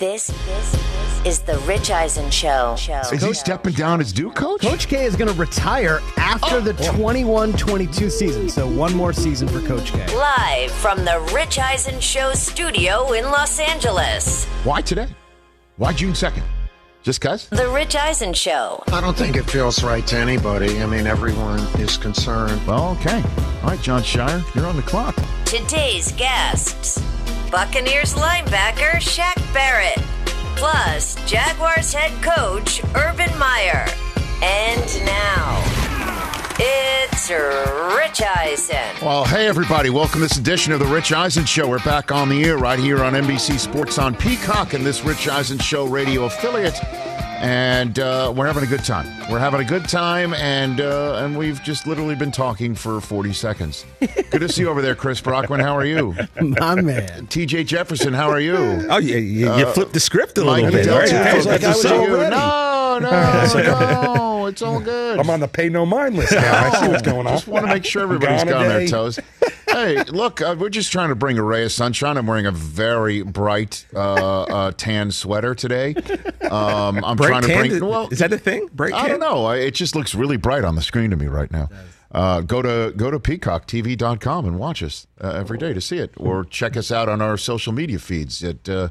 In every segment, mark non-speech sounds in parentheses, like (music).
This, this is the Rich Eisen Show. Is he stepping down as Duke coach? Coach K is going to retire after oh. the 21 22 season. So, one more season for Coach K. Live from the Rich Eisen Show studio in Los Angeles. Why today? Why June 2nd? Just cuz? The Rich Eisen Show. I don't think it feels right to anybody. I mean, everyone is concerned. Well, okay. All right, John Shire, you're on the clock. Today's guests Buccaneers linebacker Shaq Barrett, plus Jaguars head coach Urban Meyer. And now, it's Rich Eisen. Well, hey, everybody. Welcome to this edition of The Rich Eisen Show. We're back on the air right here on NBC Sports on Peacock and this Rich Eisen Show radio affiliate. And uh, we're having a good time. We're having a good time, and uh, and we've just literally been talking for 40 seconds. (laughs) Good to see you over there, Chris Brockman. How are you? My man. TJ Jefferson, how are you? Oh, you, you, you flipped the script a little Mike bit. Del right? Tufo, Feels like I was already. No, no, (laughs) no. It's all good. I'm on the pay no mind list now. I see what's going on. Just want to make sure everybody's Gone a on their toes. Hey, look, uh, we're just trying to bring a ray of sunshine. I'm wearing a very bright uh, uh, tan sweater today. Um, I'm Bright trying to tan? bring. Well, Is that a thing? Bright I don't know. I- It just looks really bright on the screen to me right now. Uh, go to go to peacocktv.com and watch us uh, every day to see it, or check us out on our social media feeds at uh,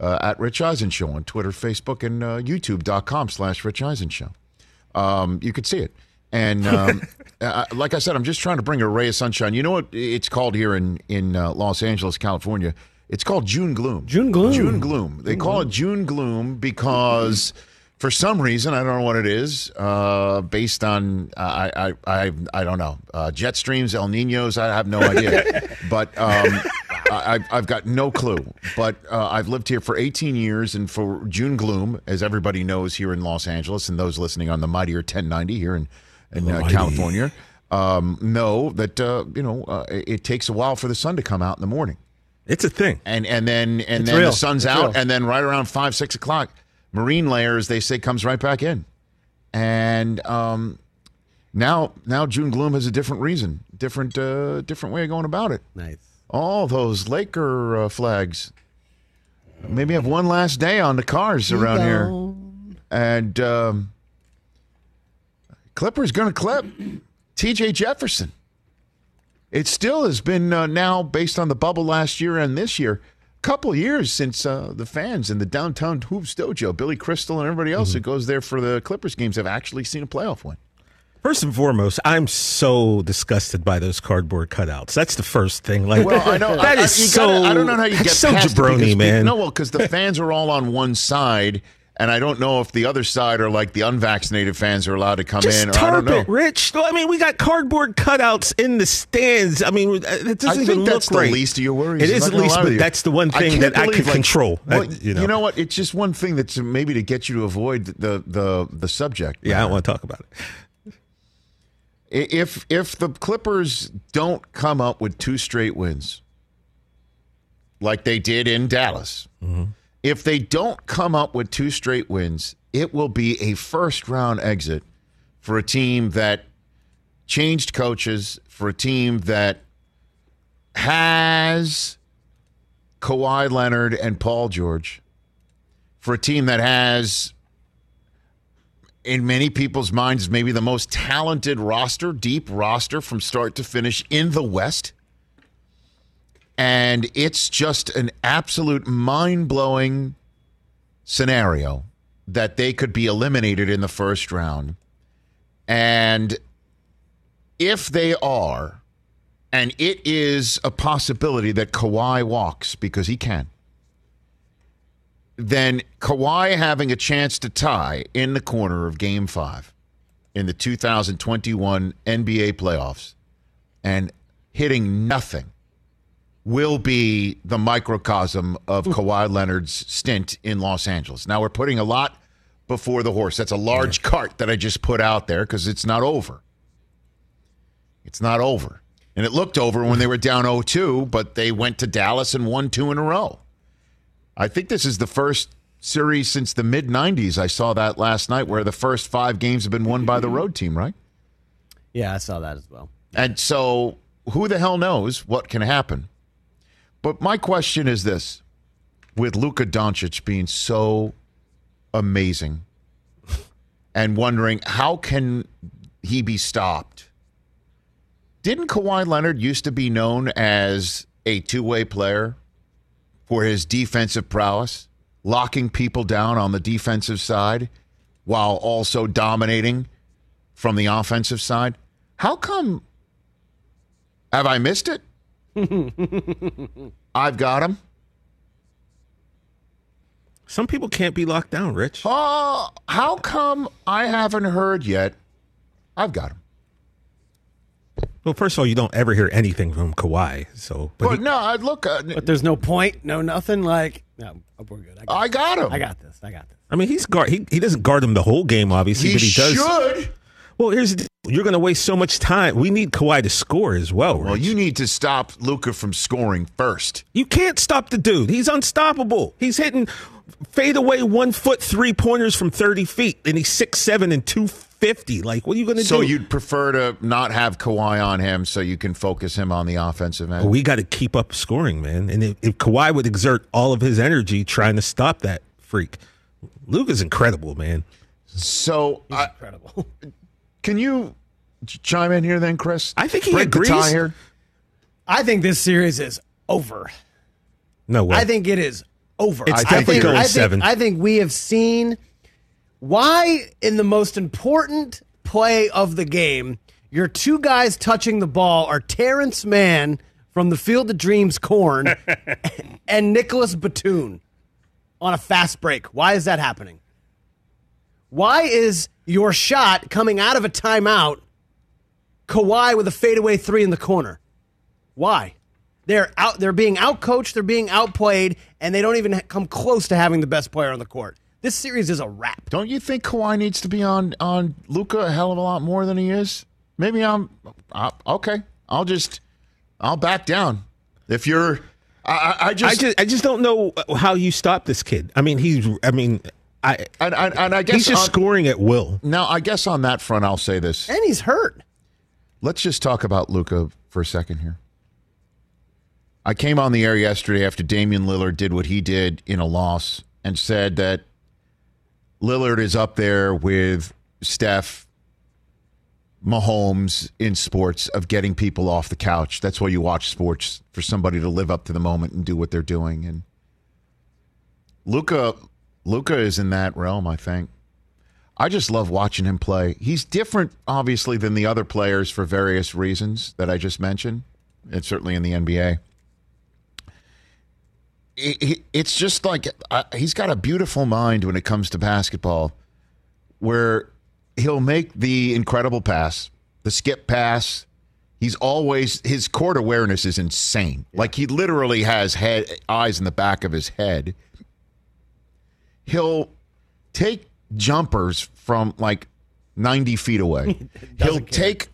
uh, at Rich Eisen Show on Twitter, Facebook, and uh, YouTube.com slash Rich Eisen Show. Um, you could see it. And um, (laughs) uh, like I said, I'm just trying to bring a ray of sunshine. You know what it's called here in in uh, Los Angeles, California? It's called June gloom. June gloom. June gloom. They call it June gloom because for some reason I don't know what it is. Uh, based on uh, I, I I I don't know uh, jet streams, El Ninos. I have no idea. (laughs) but um, I, I've got no clue. But uh, I've lived here for 18 years, and for June gloom, as everybody knows here in Los Angeles, and those listening on the mightier 1090 here in in uh, California, um, know that uh, you know uh, it, it takes a while for the sun to come out in the morning It's a thing. and and then and It's then real. the sun's It's out, real. and then right around five six o'clock, marine layers they say comes right back in, and um, now now June gloom has a different reason, different uh, different way of going about it. Nice. All those Laker uh, flags. Maybe have one last day on the cars around here, and um, Clippers going to clip T.J. Jefferson. It still has been uh, now based on the bubble last year and this year, a couple years since uh, the fans in the downtown hoops dojo, Billy Crystal and everybody else that goes there for the Clippers games, have actually seen a playoff win. First and foremost, I'm so disgusted by those cardboard cutouts. That's the first thing. Like, Well, I know (laughs) that I, is I, so. gotta- I don't know how you get so jabroni, man. No, well, because the fans are all on one side, and I don't know if the other side are like the unvaccinated fans are allowed to come Just in. Or I don't tarp know. it, Rich. I mean, we got cardboard cutouts in the stands. I mean, uh, it doesn't I even think look that's the right. least of your worries. It is at least, but you. that's the one thing can't that I believe, could like, control. well, uh, That, you know, what? It's just one thing that's maybe to get you to avoid the the the subject. yeah, I don't want to talk about it. If if the Clippers don't come up with two straight wins, like they did in Dallas, mm-hmm. If they don't come up with two straight wins, it will be a first round exit for a team that changed coaches, for a team that has Kawhi Leonard and Paul George, for a team that has in many people's minds, maybe the most talented roster, deep roster from start to finish in the West. And it's just an absolute mind blowing scenario that they could be eliminated in the first round. And if they are, and it is a possibility that Kawhi walks because he can then Kawhi having a chance to tie in the corner of game five in the 2021 NBA playoffs and hitting nothing will be the microcosm of hmm. Kawhi Leonard's stint in Los Angeles. Now we're putting a lot before the horse. That's a large cart that I just put out there because it's not over. It's not over. And it looked over when they were down 0-2, but they went to Dallas and won two in a row. I think this is the first series since the mid 90s. I saw that last night where the first five games have been won by the road team, right? Yeah, I saw that as well. And so who the hell knows what can happen? But my question is this with Luka Doncic being so amazing and wondering how can he be stopped? Didn't Kawhi Leonard used to be known as a two-way player for his defensive prowess, locking people down on the defensive side while also dominating from the offensive side? How come have I missed it? (laughs) I've got him. Some people can't be locked down, Rich. Oh, how come I haven't heard yet? I've got him. Well, first of all, you don't ever hear anything from Kawhi. So, but But he- no, I look. Uh, But there's no point, no nothing. Like, no, we're good. I got, I got him. I got this. I got this. I mean, he's guard. He, he doesn't guard him the whole game, obviously, He, but he does. should. Well, here's the deal. You're going to waste so much time. We need Kawhi to score as well. Well, you need to stop Luka from scoring first. You can't stop the dude. He's unstoppable. He's hitting fade away one foot three pointers from 30 feet, and he's six seven and 250. Like, what are you going to So do? So you'd prefer to not have Kawhi on him so you can focus him on the offensive end? we got to keep up scoring, man. And if, if Kawhi would exert all of his energy trying to stop that freak, Luke is incredible, man. So I, Incredible. (laughs) can you chime in here then, Chris? I think he Break agrees. the tie here. I think this series is over. No way. I think it is over. It's I definitely think, going I think, seven. I think we have seen why in the most important play of the game, your two guys touching the ball are Terrence Mann from the Field of Dreams corn (laughs) and Nicolas Batum on a fast break. Why is that happening? Why is your shot coming out of a timeout Kawhi with a fadeaway three in the corner? Why? They're out. They're being outcoached. They're being outplayed, and they don't even ha- come close to having the best player on the court. This series is a wrap. Don't you think Kawhi needs to be on on Luka a hell of a lot more than he is? Maybe I'm uh, okay. I'll just I'll back down. If you're, I, I, I I just, just, I just don't know how you stop this kid. I mean, he's, I mean, I, and, and, and I guess he's just on- scoring at will. now. I guess on that front, I'll say this. And he's hurt. Let's just talk about Luka for a second here. I came on the air yesterday after Damian Lillard did what he did in a loss and said that Lillard is up there with Steph, Mahomes in sports of getting people off the couch. That's why you watch sports for somebody to live up to the moment and do what they're doing. And Luka, Luka is in that realm. I think. I just love watching him play. He's different, obviously, than the other players for various reasons that I just mentioned, and certainly in the NBA. It- it- It's just like he's got a beautiful mind when it comes to basketball, where he'll make the incredible pass, the skip pass. He's always his court awareness is insane. Like he literally has head eyes in the back of his head. He'll take jumpers from like 90 feet away. (laughs) He'll take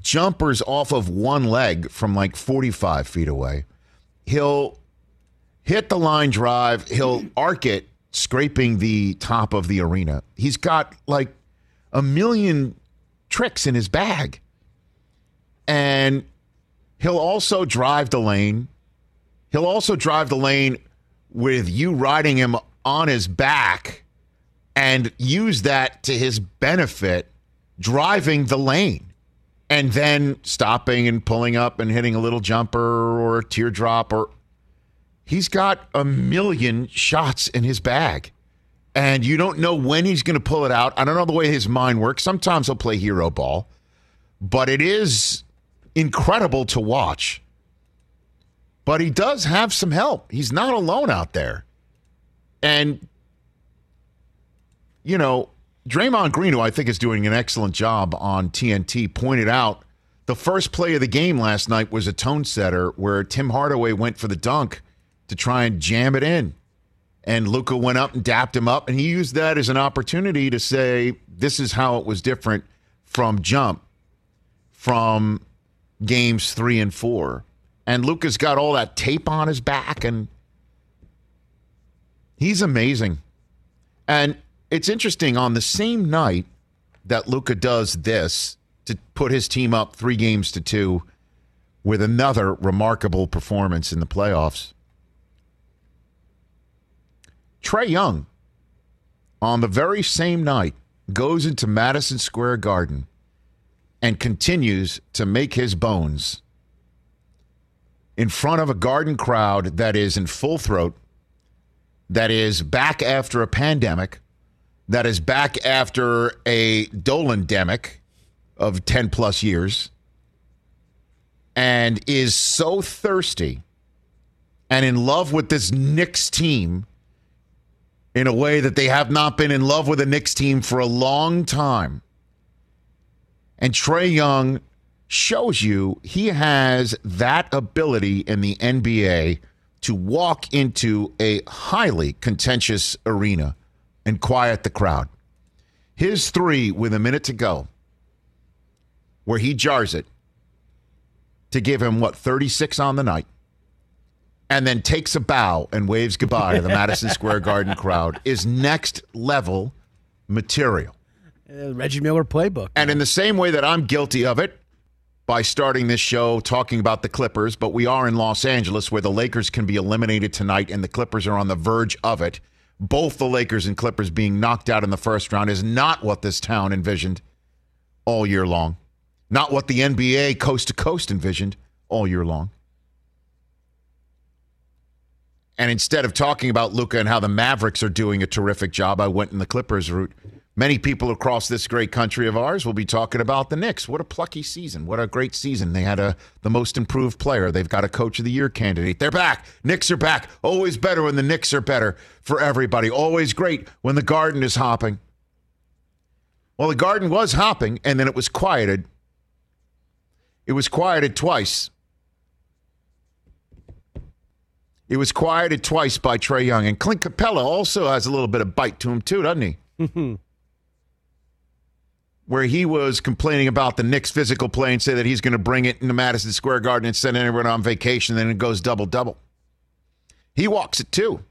jumpers off of one leg from like 45 feet away. He'll hit the line drive. He'll arc it, scraping the top of the arena. He's got like a million tricks in his bag. And he'll also drive the lane. He'll also drive the lane with you riding him on his back and use that to his benefit, driving the lane and then stopping and pulling up and hitting a little jumper or a teardrop or he's got a million shots in his bag and you don't know when he's going to pull it out. I don't know the way his mind works. Sometimes he'll play hero ball, but it is incredible to watch. But he does have some help. He's not alone out there. And you know, Draymond Green, who I think is doing an excellent job on TNT, pointed out the first play of the game last night was a tone setter where Tim Hardaway went for the dunk to try and jam it in. And Luka went up and dapped him up, and he used that as an opportunity to say, This is how it was different from jump, from games three and four. And Luka's got all that tape on his back, and he's amazing. And it's interesting on the same night that Luka does this to put his team up three games to two with another remarkable performance in the playoffs. Trae Young, on the very same night, goes into Madison Square Garden and continues to make his bones in front of a garden crowd that is in full throat, that is back after a pandemic, that is back after a dolandemic of 10 plus years, and is so thirsty and in love with this Knicks team in a way that they have not been in love with a Knicks team for a long time. And Trae Young shows you he has that ability in the NBA to walk into a highly contentious arena and quiet the crowd. His three with a minute to go, where he jars it to give him what, 36 on the night, and then takes a bow and waves goodbye to the Madison (laughs) Square Garden crowd, is next level material. Uh, Reggie Miller playbook. And in the same way that I'm guilty of it by starting this show talking about the Clippers, but we are in Los Angeles where the Lakers can be eliminated tonight and the Clippers are on the verge of it. Both the Lakers and Clippers being knocked out in the first round is not what this town envisioned all year long. Not what the NBA coast to coast envisioned all year long. And instead of talking about Luka and how the Mavericks are doing a terrific job, I went in the Clippers route. Many people across this great country of ours will be talking about the Knicks. What a plucky season. What a great season. They had a the most improved player. They've got a coach of the year candidate. They're back. Knicks are back. Always better when the Knicks are better for everybody. Always great when the garden is hopping. Well, the garden was hopping and then it was quieted. It was quieted twice. It was quieted twice by Trae Young. And Clint Capela also has a little bit of bite to him, too, doesn't he? (laughs) Where he was complaining about the Knicks' physical play and say that he's going to bring it into Madison Square Garden and send everyone on vacation, then it goes double double. He walks it too.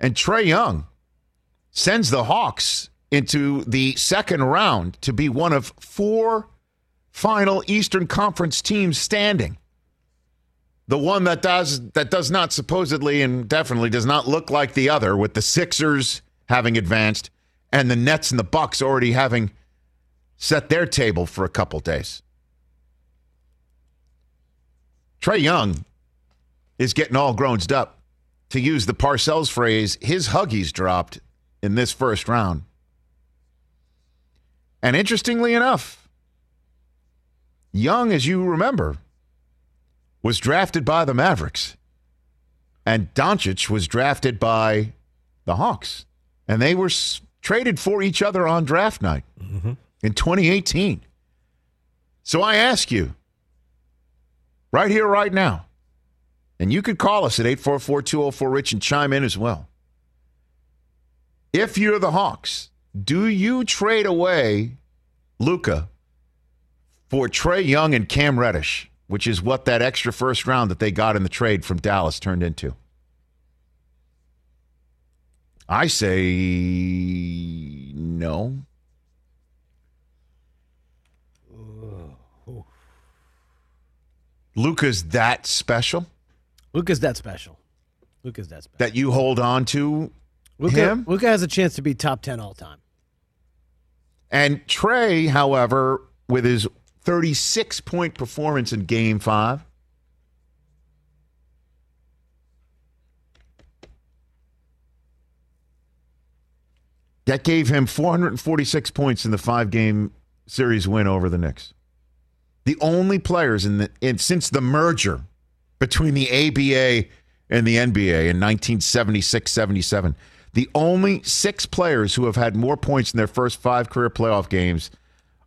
And Trae Young sends the Hawks into the second round to be one of four final Eastern Conference teams standing. The one that does that does not supposedly and definitely does not look like the other, with the Sixers having advanced and the Nets and the Bucks already having set their table for a couple days. Trae Young is getting all grown up. To use the Parcells phrase, his huggies dropped in this first round. And interestingly enough, Young, as you remember, was drafted by the Mavericks, and Doncic was drafted by the Hawks, and they were traded for each other on draft night in 2018. So I ask you, right here, right now, and you could call us at 844 204 Rich and chime in as well. If you're the Hawks, do you trade away Luka for Trae Young and Cam Reddish, which is what that extra first round that they got in the trade from Dallas turned into? I say no. Luka's that special Luka's that special. Luka's that special. that you hold on to Luka, him? Luka has a chance to be top 10 all time. And Trae, however, with his 36 point performance in game five, that gave him 446 points in the five game series win over the Knicks. The only players in the in, since the merger between the ABA and the NBA in 1976 77, the only six players who have had more points in their first five career playoff games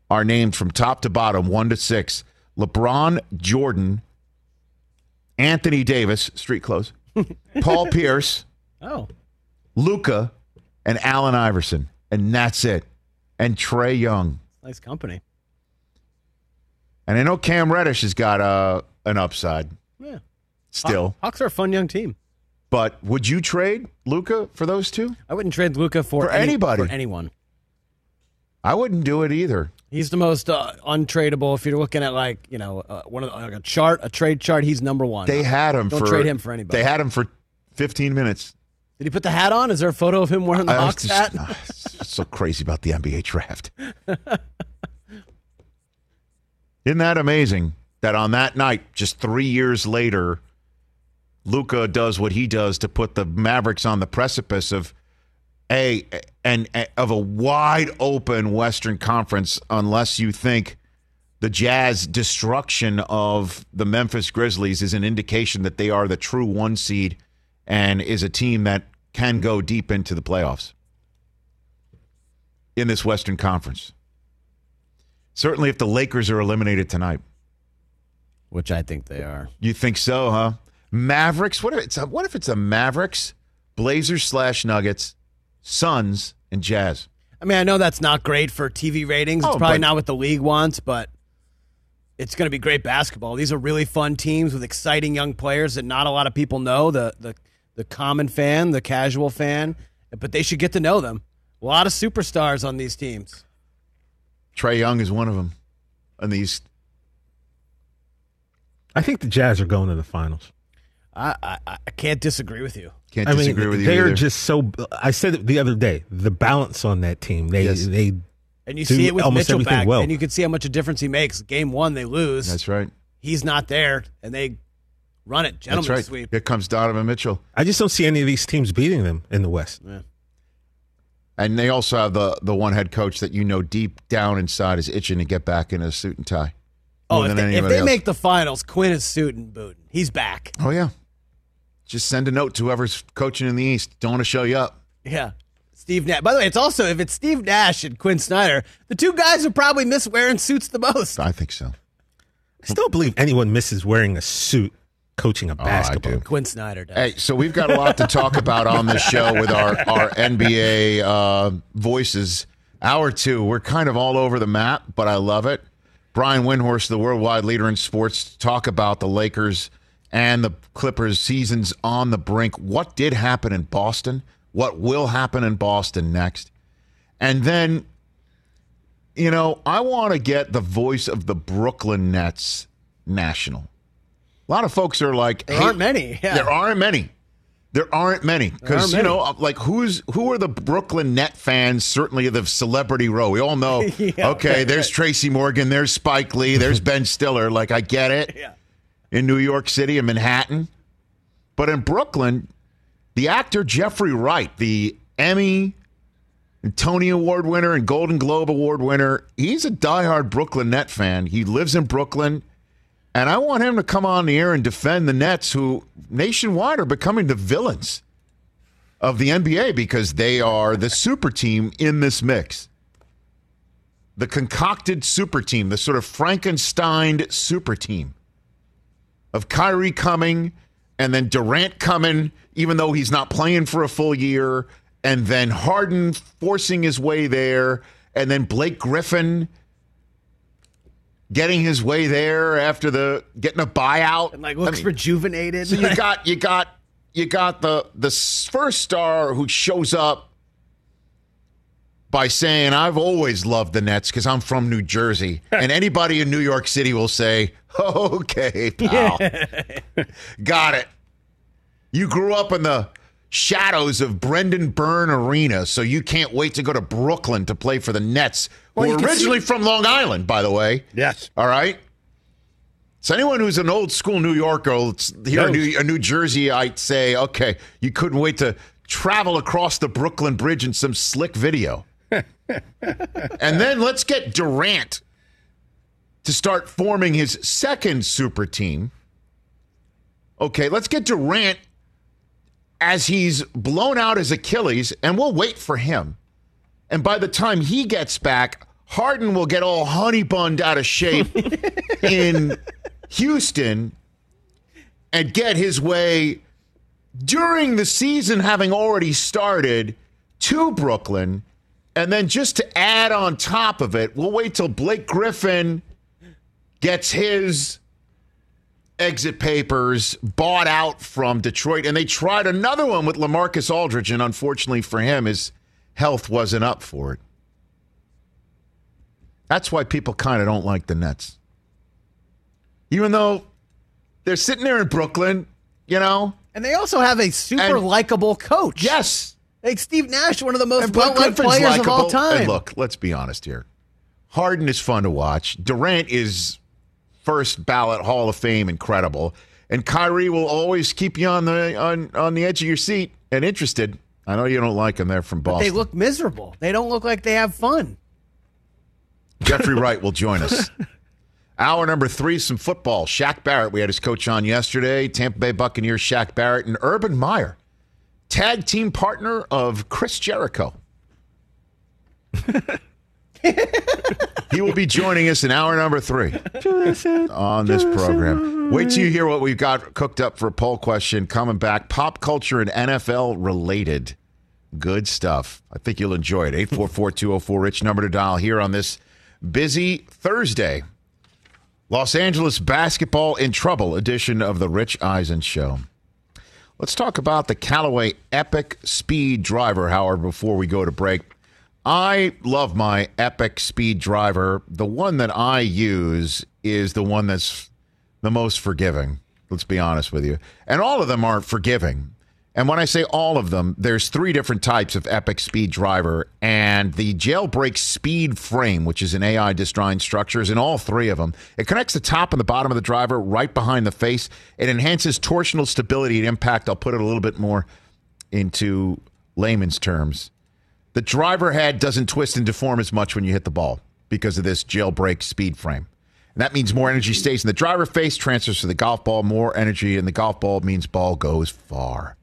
are named from top to bottom, one to six LeBron, Jordan, Anthony Davis, street clothes, (laughs) Paul Pierce, Oh. Luka, and Allen Iverson. And that's it. And Trae Young. Nice company. And I know Cam Reddish has got uh, an upside Yeah. still. Hawks are a fun young team. But would you trade Luka for those two? I wouldn't trade Luka for, For any- anybody. For anyone. I wouldn't do it either. He's the most uh, untradeable. If you're looking at like you know uh, one of the, like a chart, a trade chart, he's number one. They had him Don't for trade him for anybody. They had him for 15 minutes. Did he put the hat on? Is there a photo of him wearing the I Hawks just- hat? ah, so crazy about the NBA draft. (laughs) Isn't that amazing that on that night, just three years later, Luka does what he does to put the Mavericks on the precipice of a and of a wide open Western Conference, unless you think the Jazz destruction of the Memphis Grizzlies is an indication that they are the true one seed and is a team that can go deep into the playoffs in this Western Conference. Certainly, if the Lakers are eliminated tonight, Which I think they are. you think so, huh? Mavericks. What if it's a, what if it's a Mavericks, Blazers slash Nuggets, Suns, and Jazz? I mean, I know that's not great for TV ratings. It's Oh, probably but- not what the league wants, but it's going to be great basketball. These are really fun teams with exciting young players that not a lot of people know. The the the common fan, the casual fan, but they should get to know them. A lot of superstars on these teams. Trae Young is one of them. And these, I think the Jazz are going to the finals. I I, I can't disagree with you. can't I mean, disagree with you. they're either. just so. I said it the other day. The balance on that team. They Yes. they And you do see it with Mitchell back, well. and you can see how much a difference he makes. Game one, they lose. That's right. He's not there, and they run it. That's Gentlemen's right. sweep. Here comes Donovan Mitchell. I just don't see any of these teams beating them in the West. And they also have the the one head coach that you know deep down inside is itching to get back in a suit and tie. Oh, if they, if they make the finals, Quin is suiting booting. He's back. Oh yeah. Just send a note to whoever's coaching in the East. Don't want to show you up. Yeah. Steve Nash. By the way, it's also if it's Steve Nash and Quin Snyder, the two guys who probably miss wearing suits the most. I think so. I still believe anyone misses wearing a suit coaching a Oh, basketball. do. Quin Snyder does. Hey, so we've got a lot to talk about on this show with our, our NBA uh, voices. Hour two, we're kind of all over the map, but I love it. Brian Windhorst, the worldwide leader in sports, talk about the Lakers and the Clippers seasons on the brink. What did happen in Boston? What will happen in Boston next? And then, you know, I want to get the voice of the Brooklyn Nets national. A lot of folks are like, There hey, aren't many. Yeah. there aren't many. There aren't many because you know, uh, like who's who are the Brooklyn Net fans? Certainly the celebrity row. We all know. (laughs) Yeah, okay, right, there's right. Tracy Morgan. There's Spike Lee. There's (laughs) Ben Stiller. Like I get it. Yeah. In New York City and Manhattan, but in Brooklyn, the actor Jeffrey Wright, the Emmy and Tony Award winner and Golden Globe Award winner, he's a diehard Brooklyn Net fan. He lives in Brooklyn. And I want him to come on the air and defend the Nets, who nationwide are becoming the villains of the NBA because they are the super team in this mix. The concocted super team, the sort of Frankenstein super team of Kyrie coming and then Durant coming, even though he's not playing for a full year, and then Harden forcing his way there, and then Blake Griffin getting his way there after the getting a buyout. And like I looks mean, rejuvenated. so you (laughs) got you got you got the the first star who shows up by saying I've always loved the Nets because I'm from New Jersey, (laughs) and anybody in New York City will say, "Okay, pal, (laughs) got it." You grew up in the shadows of Brendan Byrne Arena, so you can't wait to go to Brooklyn to play for the Nets, Well, can originally from Long Island, by the way. Yes. All right. So anyone who's an old school New Yorker here in Knows. New, a New Jersey, I'd say, okay, you couldn't wait to travel across the Brooklyn Bridge in some slick video. (laughs) and then let's get Durant to start forming his second super team. Okay, let's get Durant as he's blown out his Achilles, and we'll wait for him. And by the time he gets back, Harden will get all honey bunned out of shape (laughs) in Houston and get his way during the season having already started to Brooklyn. And then just to add on top of it, we'll wait till Blake Griffin gets his exit papers bought out from Detroit. And they tried another one with LaMarcus Aldridge. And unfortunately for him, his health wasn't up for it. That's why people kind of don't like the Nets. Even though they're sitting there in Brooklyn, you know, And they also have a super likable coach. Yes. Like Steve Nash, one of the most well-liked players of all likable. time. And look, let's be honest here. Harden is fun to watch. Durant is first ballot Hall of Fame incredible. And Kyrie will always keep you on the on, on the edge of your seat and interested. I know you don't like them. They're from Boston. they look miserable. They don't look like they have fun. Jeffrey Wright will join (laughs) us. Hour number three, some football. Shaq Barrett, we had his coach on yesterday. Tampa Bay Buccaneers, Shaq Barrett, and Urban Meyer, tag team partner of Chris Jericho. (laughs) he will be joining us in hour number three on this program. Wait till you hear what we've got cooked up for a poll question coming back. Pop culture and NFL related. Good stuff. I think you'll enjoy it. 844 204 Rich number to dial here on this busy Thursday. Los Angeles basketball in trouble edition of the Rich Eisen Show. Let's talk about the Callaway Epic Speed Driver, however, before we go to break. I love my Epic Speed Driver. The one that I use is the one that's the most forgiving. Let's be honest with you. And all of them aren't forgiving. And when I say all of them, there's three different types of Epic Speed Driver, and the Jailbreak Speed Frame, which is an AI designed structure, is in all three of them. It connects the top and the bottom of the driver right behind the face. It enhances torsional stability and impact. I'll put it a little bit more into layman's terms. The driver head doesn't twist and deform as much when you hit the ball because of this jailbreak speed frame. And that means more energy stays in the driver face, transfers to the golf ball, more energy in the golf ball means ball goes far.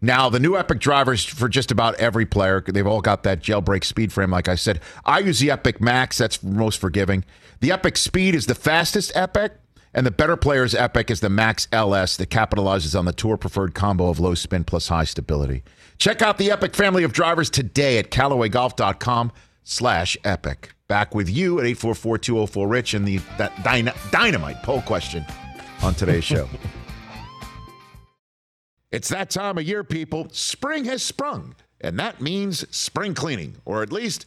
Now, the new Epic drivers for just about every player, they've all got that jailbreak speed frame, like I said. I use the Epic Max, that's most forgiving. The Epic Speed is the fastest Epic, and the better player's Epic is the Max LS that capitalizes on the tour preferred combo of low spin plus high stability. Check out the Epic family of drivers today at CallawayGolf.com slash Epic. Back with you at 844-204-RICH and the that dyna- dynamite poll question on today's show. (laughs) It's that time of year, people. Spring has sprung, and that means spring cleaning, or at least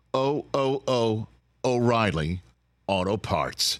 O O O O'Reilly Auto Parts.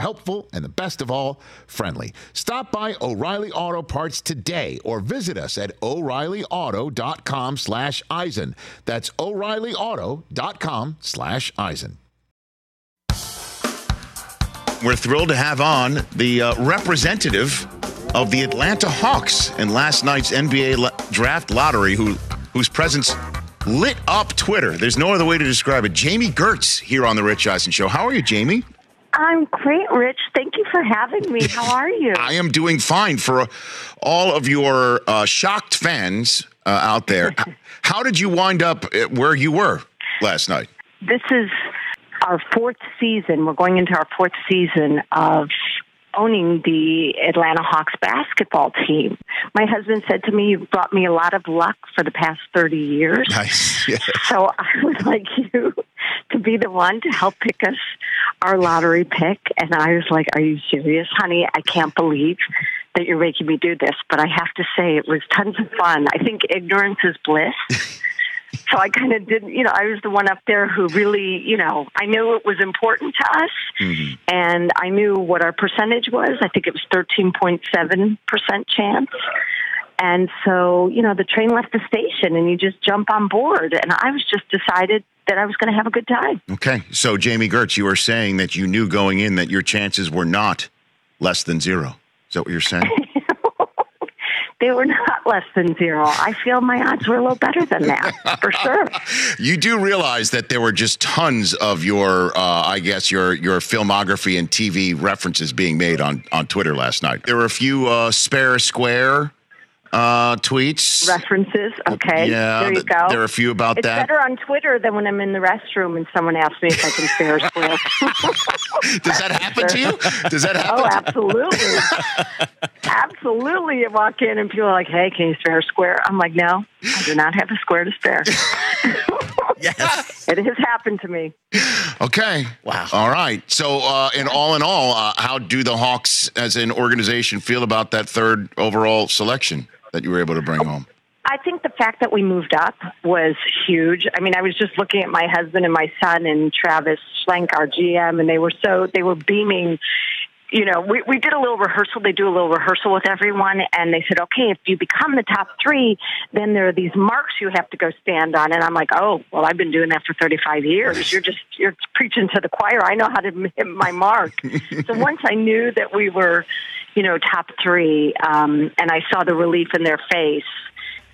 helpful, and the best of all, friendly. Stop by O'Reilly Auto Parts today or visit us at o'reillyauto.com slash Eisen. That's o'reillyauto.com slash Eisen. We're thrilled to have on the uh, representative of the Atlanta Hawks in last night's NBA draft lottery, who whose presence lit up Twitter. There's no other way to describe it. Jamie Gertz here on the Rich Eisen Show. How are you, Jamie? I'm great, Rich. Thank you for having me. How (laughs) are you? I am doing fine. For uh, all of your uh, shocked fans uh, out there, (laughs) how did you wind up where you were? last night. This is our fourth season. We're going into our fourth season of owning the Atlanta Hawks basketball team. My husband said to me, You've brought me a lot of luck for the past 30 years. (laughs) Nice. So I would like you to be the one to help pick us our lottery pick. And I was like, Are you serious, honey? I can't believe that you're making me do this. But I have to say, it was tons of fun. I think ignorance is bliss. (laughs) So I kind of didn't, you know, I was the one up there who really, you know, I knew it was important to us Mm-hmm. and I knew what our percentage was. I think it was 13.7% chance. And so, you know, the train left the station and you just jump on board. And I was just decided that I was going to have a good time. Okay. So, Jamie Gertz, you were saying that you knew going in that your chances were not less than zero. Is that what you're saying? (laughs) They were not less than zero. I feel my odds were a little better than that, (laughs) for sure. you do realize that there were just tons of your, uh, I guess, your your filmography and TV references being made on on Twitter last night. There were a few uh, spare square uh, tweets. References, okay. Yeah, there you th- go. there are a few about it's that. better on Twitter than when I'm in the restroom and someone asks me if I can spare a (laughs) square. Does that happen to you? Does that happen? Oh, absolutely. (laughs) absolutely. You walk in and people are like, hey, can you spare a square? I'm like, no, I do not have a square to spare. (laughs) Yes. it has happened to me. Okay. Wow. All right. So, uh, in all in all, uh, how do the Hawks as an organization feel about that third overall selection that you were able to bring home? I think the fact that we moved up was huge. I mean, I was just looking at my husband and my son and Travis Schlenk, our GM, and they were so they were beaming. You know, we we did a little rehearsal. They do a little rehearsal with everyone, and they said, "Okay, if you become the top three, then there are these marks you have to go stand on." And I'm like, "Oh, well, I've been doing that for 35 years. You're just you're preaching to the choir. I know how to (laughs) hit my mark." (laughs) so once I knew that we were, you know, top three, um, and I saw the relief in their face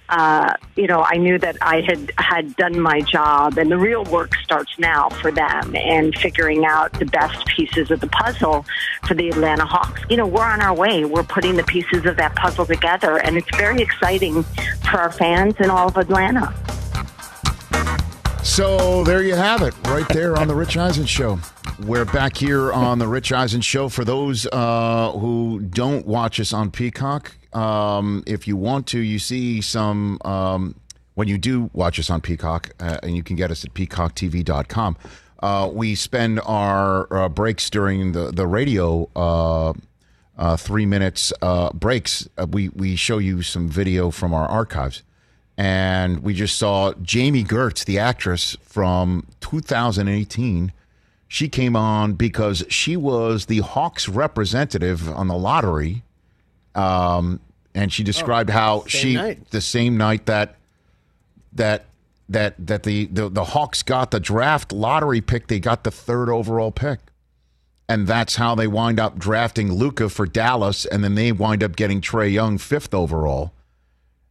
uh, you know, I knew that I had had done my job, and the real work starts now for them and figuring out the best pieces of the puzzle for the Atlanta Hawks. You know, we're on our way. We're putting the pieces of that puzzle together, and it's very exciting for our fans and all of Atlanta. So there you have it, right there on the Rich Eisen Show. We're back here on the Rich Eisen Show. For those uh, who don't watch us on Peacock, um, if you want to, you see some. Um, when you do watch us on Peacock, uh, and you can get us at peacocktv.com, uh, we spend our uh, breaks during the the radio. Uh, uh, three minutes uh, breaks. We we show you some video from our archives, and we just saw Jamie Gertz, the actress from 2018. She came on because she was the Hawks representative on the lottery, um, and she described how she night. the same night that that that that the, the the Hawks got the draft lottery pick, they got the third overall pick and that's how they wind up drafting Luka for Dallas, and then they wind up getting Trae Young fifth overall.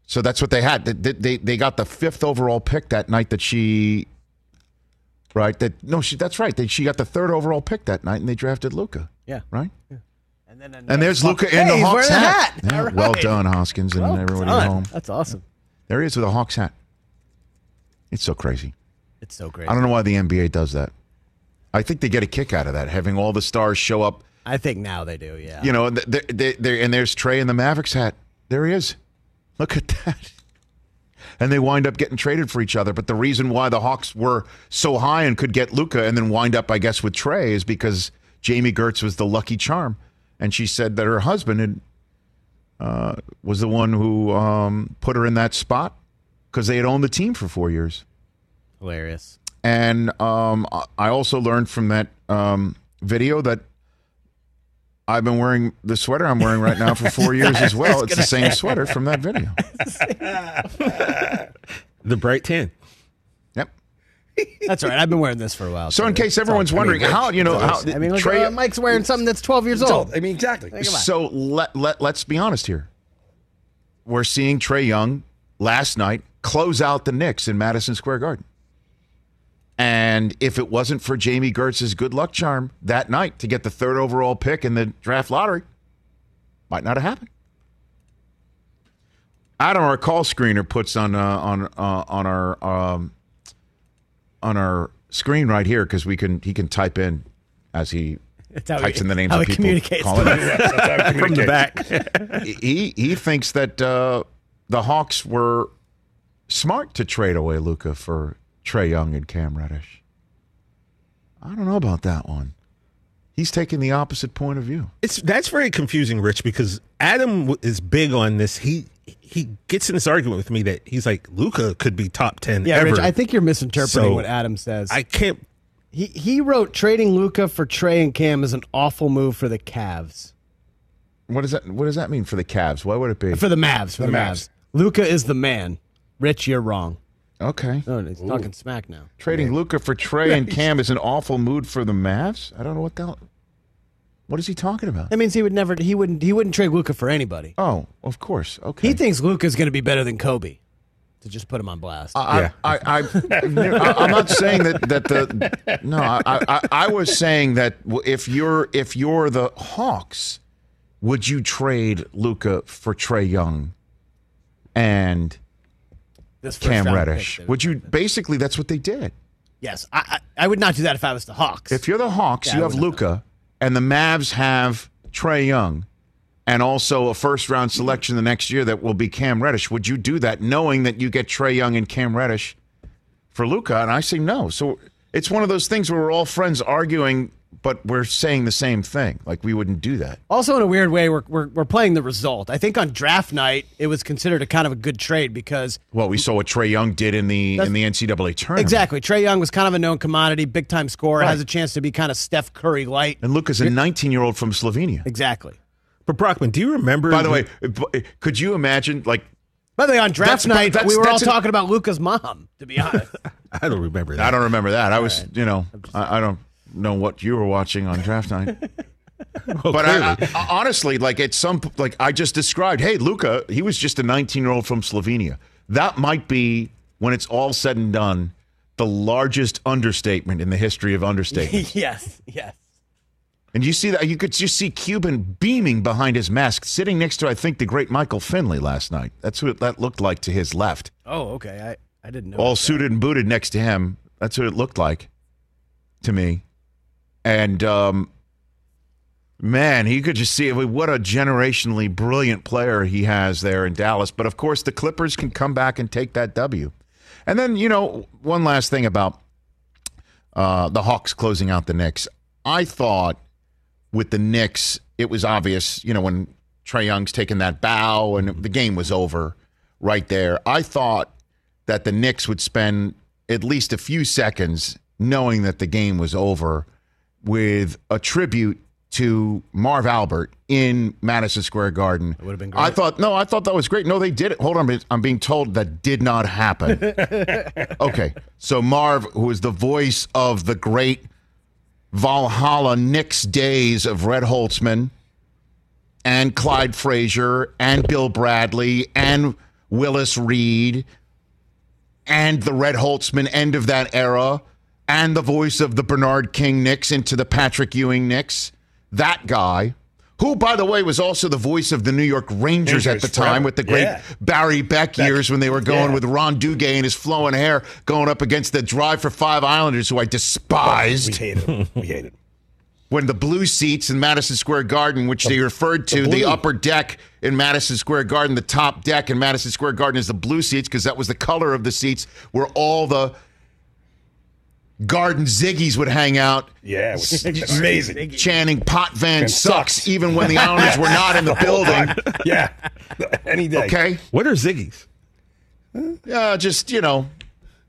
So that's what they had. They, they they got the fifth overall pick that night that she, right? That no, she that's right. They, she got the third overall pick that night, and they drafted Luka. Yeah. right. And then And there's Luka in the he's Hawks hat. hat. Yeah, All Well done, Hoskins, and Well everybody done. at home. That's awesome. There he is with a Hawks hat. It's so crazy. It's so great. I don't know why the NBA does that. I think they get a kick out of that, having all the stars show up I think now they do. Yeah. You know, th- th- th- and there's Trae in the Mavericks hat. There he is. Look at that. And they wind up getting traded for each other. But the reason why the Hawks were so high and could get Luka and then wind up, I guess, with Trae is because Jamie Gertz was the lucky charm, and she said that her husband had, uh, was the one who um, put her in that spot because they had owned the team for four years. Hilarious. And um, I- I also learned from that um, video that I've been wearing the sweater I'm wearing right now for four (laughs) years as well. It's the same sweater from that video. (laughs) The bright tan. Yep. That's all right. I've been wearing this for a while. So in case It's everyone's all- I mean, wondering how you know how I mean, look, Trey, uh, Mike's wearing something that's 12 years old. I mean, exactly. Think about it. so let, let let's be honest here. We're seeing Trae Young last night close out the Knicks in Madison Square Garden. And if it wasn't for Jamie Gertz's good luck charm that night to get the third overall pick in the draft lottery, might not have happened. Adam, our call screener, puts on uh, on uh, on our um, on our screen right here because we can he can type in as he types he- in the names of people calling in. Yes, that's how I (laughs) from the back. he he thinks that uh, the Hawks were smart to trade away Luka for Trae Young and Cam Reddish. I don't know about that one. He's taking the opposite point of view. It's that's very confusing, Rich, because Adam is big on this. He he gets in this argument with me that he's like Luka could be top ten Yeah, ever. Rich, I think you're misinterpreting So, what Adam says. I can't. he he wrote trading Luka for Trae and Cam is an awful move for the Cavs. What does that What does that mean for the Cavs? Why would it be? For the Mavs, for the, The Mavs. Mavs. Luka is the man. Rich, you're wrong. Okay, No, he's talking smack now. trading Luka for Trae and (laughs) Cam is an awful mood for the Mavs. I don't know what the hell. What is he talking about? That means he would never he wouldn't he wouldn't trade Luka for anybody. Oh, of course. Okay. He thinks Luka's going to be better than Kobe. To just put him on blast. I, Yeah. I, I, (laughs) I, I'm not saying that that the (laughs) no. I, I, I was saying that if you're if you're the Hawks, would you trade Luka for Trae Young and this Cam Reddish? Would you basically? That's what they did. Yes, I, I I would not do that if I was the Hawks. If you're the Hawks, Yeah, you I have. Luka, and the Mavs have Trae Young, and also a first round selection the next year that will be Cam Reddish. Would you do that knowing that you get Trae Young and Cam Reddish for Luka? And I say no. So it's one of those things where we're all friends arguing, but we're saying the same thing. Like we wouldn't do that. Also, in a weird way, we're, we're, we're playing the result. I think on draft night, it was considered a kind of a good trade because Well, we saw what Trae Young did in the in the NCAA tournament. exactly Trae Young was kind of a known commodity, big time scorer, Right. has a chance to be kind of Steph Curry light. And Luka's a 19 year old from Slovenia. Exactly. But Brockman, do you remember? By the way, could you imagine like By the way, on draft That's- night, that's- we were all that's an- talking about Luka's mom. To be honest, (laughs) I don't remember that. I don't remember that. I was, you know, I, I don't know what you were watching on draft night. (laughs) but I, I, I- honestly, like at some, like I just described, hey, Luka, he was just a 19 year old from Slovenia. That might be, when it's all said and done, the largest understatement in the history of understatements. (laughs) yes, yes. and you see that you could just see Cuban beaming behind his mask, sitting next to, I think, the great Michael Finley last night. That's what that looked like to his left. Oh, okay. I, I didn't know. all suited and booted next to him. That's what it looked like to me. And um, man, he could just see what a generationally brilliant player he has there in Dallas. But of course, the Clippers can come back and take that W. And then, you know, one last thing about uh, the Hawks closing out the Knicks. I thought with the Knicks, it was obvious, you know, when Trae Young's taking that bow and the game was over right there. I thought that the Knicks would spend at least a few seconds knowing that the game was over with a tribute to Marv Albert in Madison Square Garden. would have been great. I thought no, I thought that was great. No, they did it. Hold on, I'm being told that did not happen. (laughs) okay, so Marv, who is the voice of the great Valhalla Knicks days of Red Holzman and Clyde Frazier and Bill Bradley and Willis Reed and the Red Holzman end of that era and the voice of the Bernard King Knicks into the Patrick Ewing Knicks. That guy, who, by the way, was also the voice of the New York Rangers, at the time forever. with the great Yeah. Barry Beck years when they were going Yeah. with Ron Duguay and his flowing hair going up against the Drive for Five Islanders, who I despised We hated him. We hated him. when the blue seats in Madison Square Garden, which they referred to the, blue. upper deck in Madison Square Garden, the top deck in Madison Square Garden is the blue seats because that was the color of the seats where all the Garden Ziggies would hang out. Yeah, it was amazing. Chanting "Pot Van Van sucks," sucks. even when the Islanders (laughs) were not in the building. Yeah, (laughs) any day. Okay, What are Ziggy's? uh, just you know,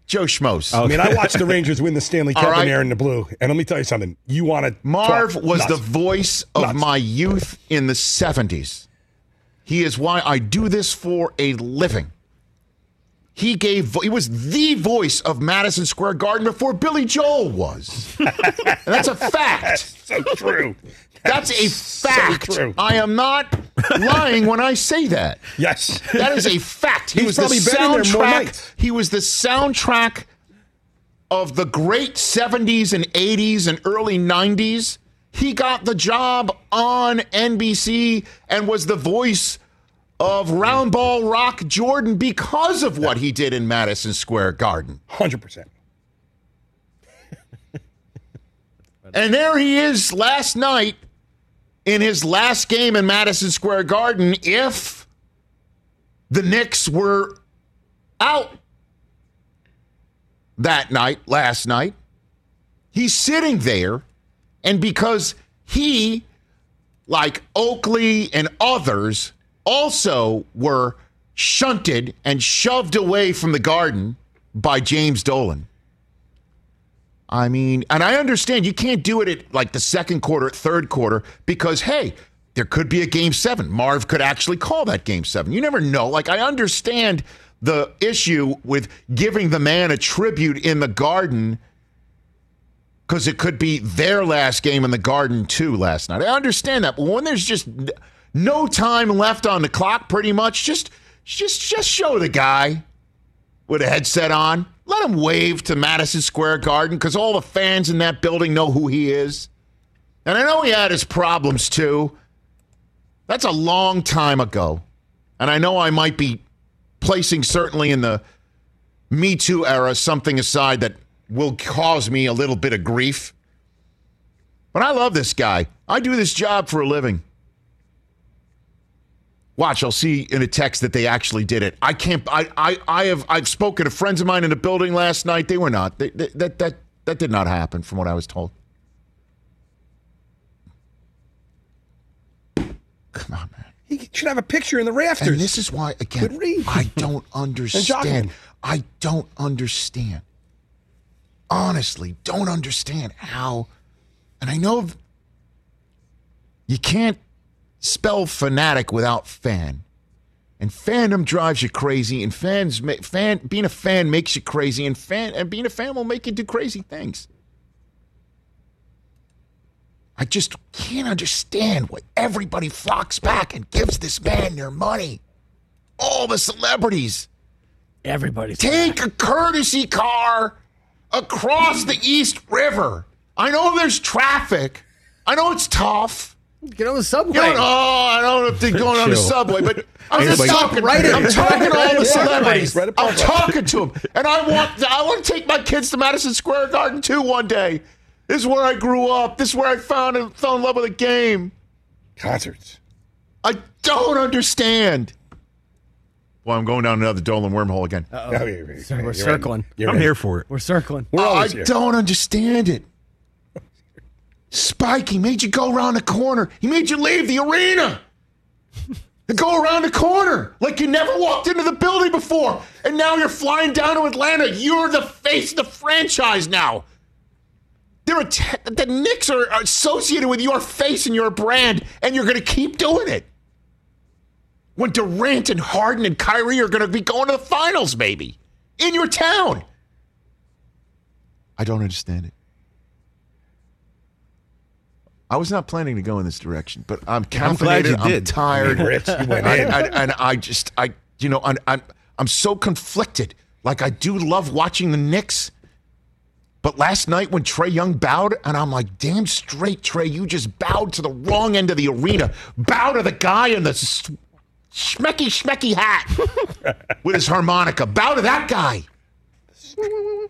Joe Schmoes. I mean, I watched the Rangers win the Stanley Cup right. in there in the blue, and let me tell you something. You want to Marv was the voice of Nuts. my youth in the 70s. He is why I do this for a living. He gave he was the voice of Madison Square Garden before Billy Joel was. And that's a fact. (laughs) so true. That's a So fact. true. I am not lying when I say that. Yes, That is a fact. He He's was the probably been in there more soundtrack. He was the soundtrack of the great 70s and 80s and early 90s. He got the job on NBC and was the voice of Roundball Rock Jordan because of what he did in Madison Square Garden. hundred percent. And there he is last night in his last game in Madison Square Garden. If the Knicks were out that night, last night, he's sitting there, and because he, like Oakley and others, also were shunted and shoved away from the garden by James Dolan. I mean, and I understand you can't do it at like the second quarter, third quarter, because hey, there could be a game seven. Marv could actually call that game seven. You never know. Like, I understand the issue with giving the man a tribute in the garden because it could be their last game in the garden too last night. I understand that, but when there's just no time left on the clock, pretty much, just just just show the guy with a headset on. Let him wave to Madison Square Garden because all the fans in that building know who he is. And I know he had his problems too. That's a long time ago. And I know I might be placing certainly in the Me Too era something aside that will cause me a little bit of grief. But I love this guy. I do this job for a living. Watch, I'll see in a text that they actually did it. I can't. I. I. I have. I've spoken to friends of mine in the building last night. They were not. They, they, that. That. That did not happen, from what I was told. Come on, man. He should have a picture in the rafters. And this is why, again, I don't (laughs) understand. I don't understand. Honestly, don't understand how. And I know you can't spell fanatic without fan. And fandom drives you crazy, and fans, fan, being a fan makes you crazy, and fan, and being a fan will make you do crazy things. I just can't understand why everybody flocks back and gives this man their money. All the celebrities. Everybody. Take a courtesy car across the East River. I know there's traffic. I know it's tough. Get on the subway. You don't, oh, I don't know if they're going on the subway, but I'm just Everybody- talking. Right in- I'm talking to all the celebrities. Right I'm talking to them, and I want I want to take my kids to Madison Square Garden too one day. This is where I grew up. This is where I found and fell in love with the game. Concerts. I don't understand. Well, I'm going down another Dolan wormhole again. Oh, We're you're circling. in. You're I'm in. here for it. We're circling. We're I here. don't understand it. Spike, he made you go around the corner. He made you leave the arena. And (laughs) go around the corner like you never walked into the building before. And now you're flying down to Atlanta. You're the face of the franchise now. They're the Knicks are are associated with your face and your brand, and you're going to keep doing it. When Durant and Harden and Kyrie are going to be going to the finals, maybe in your town. I don't understand it. I was not planning to go in this direction, but I'm I'm glad caffeinated. you I'm did. tired. (laughs) Rich, you went I- in. I- and I just, I, you know, I'm, I'm, I'm so conflicted. Like I do love watching the Knicks, but last night when Trae Young bowed, and I'm like, damn straight, Trae, you just bowed to the wrong end of the arena. Bow to the guy in the s- schmecky schmecky hat (laughs) with his harmonica. Bow to that guy. (laughs)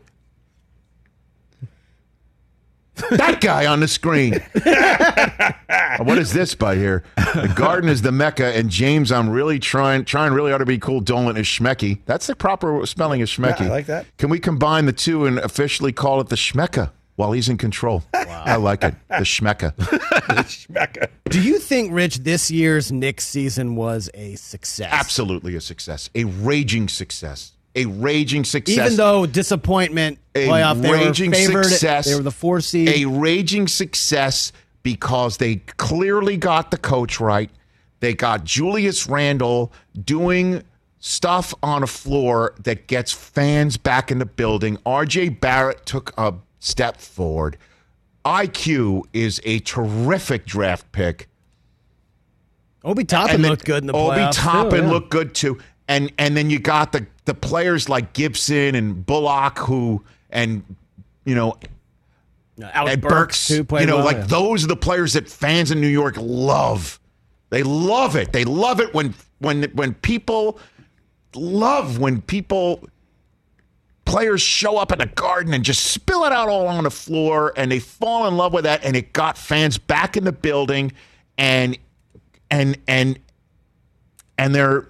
that guy on the screen. (laughs) what is this by here? The garden is the mecca, and James, I'm really trying, trying really ought to be cool. Dolan is schmecky. That's the proper spelling of schmecky. Yeah, I like that. Can we combine the two and officially call it the schmecka while he's in control? I like it. The schmecka. (laughs) The Schmecka. Do you think, Rich, this year's Knicks season was a success? Absolutely a success. A raging success. A raging success. Even though disappointment a playoff, they were raging favored. success. They were the four seed. A raging success because they clearly got the coach right. They got Julius Randle doing stuff on a floor that gets fans back in the building. RJ Barrett took a step forward. IQ is a terrific draft pick. Obi Toppin looked good in the Obi playoffs. Toppin too, yeah. looked good too. And and then you got the the players like Gibson and Bullock who and you know Alec and Burks, Burks, you know, well, like yeah. those are the players that fans in New York love. They love it. They love it when when when people love when people players show up at the garden and just spill it out all on the floor and they fall in love with that and it got fans back in the building and and and and they're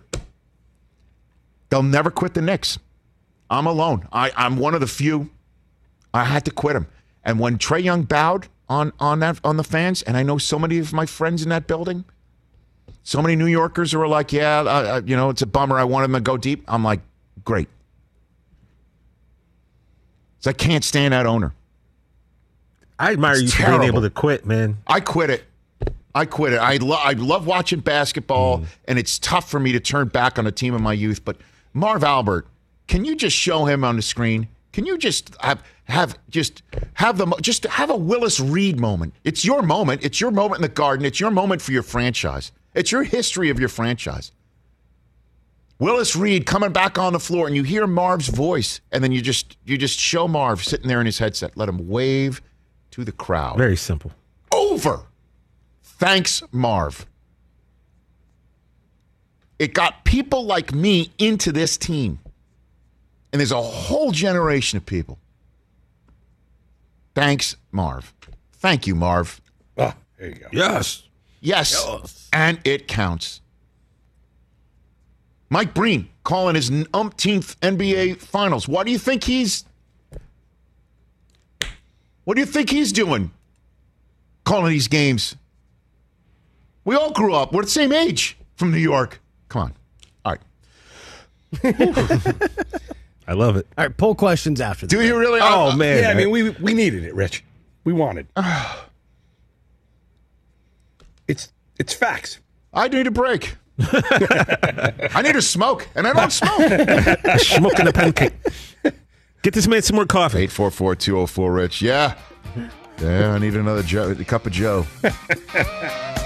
they'll never quit the Knicks. I'm alone. I, I'm one of the few. I had to quit him. And when Trae Young bowed on on that on the fans, and I know so many of my friends in that building, so many New Yorkers who were like, "Yeah, uh, you know, it's a bummer. I want him to go deep." I'm like, "Great." So I can't stand that owner. I admire It's you for terrible. being able to quit, man. I quit it. I quit it. I, lo- I love watching basketball, and it's tough for me to turn back on a team of my youth. But Marv Albert, can you just show him on the screen? Can you just have have just have the just have a Willis Reed moment? It's your moment. It's your moment in the garden. It's your moment for your franchise. It's your history of your franchise. Willis Reed coming back on the floor, and you hear Marv's voice, and then you just you just show Marv sitting there in his headset. Let him wave to the crowd Very simple. over. Thanks, Marv. It got people like me into this team. And there's a whole generation of people. Thanks, Marv. Thank you, Marv. Oh, there you go. Yes. Yes. And it counts. Mike Breen calling his umpteenth NBA finals. What do you think he's What do you think he's doing? Calling these games. We all grew up. We're the same age from New York. Come on. All right. (laughs) I love it. All right, poll questions after Do this. you really? Oh, uh, man. Yeah, I mean, we we needed it, Rich. We wanted. (sighs) it's it's facts. I need a break. I need a smoke, and I don't smoke. (laughs) Smoking a pancake. Get this man some more coffee. 844 204 Rich. Yeah. Yeah, I need another Joe, a cup of Joe. (laughs)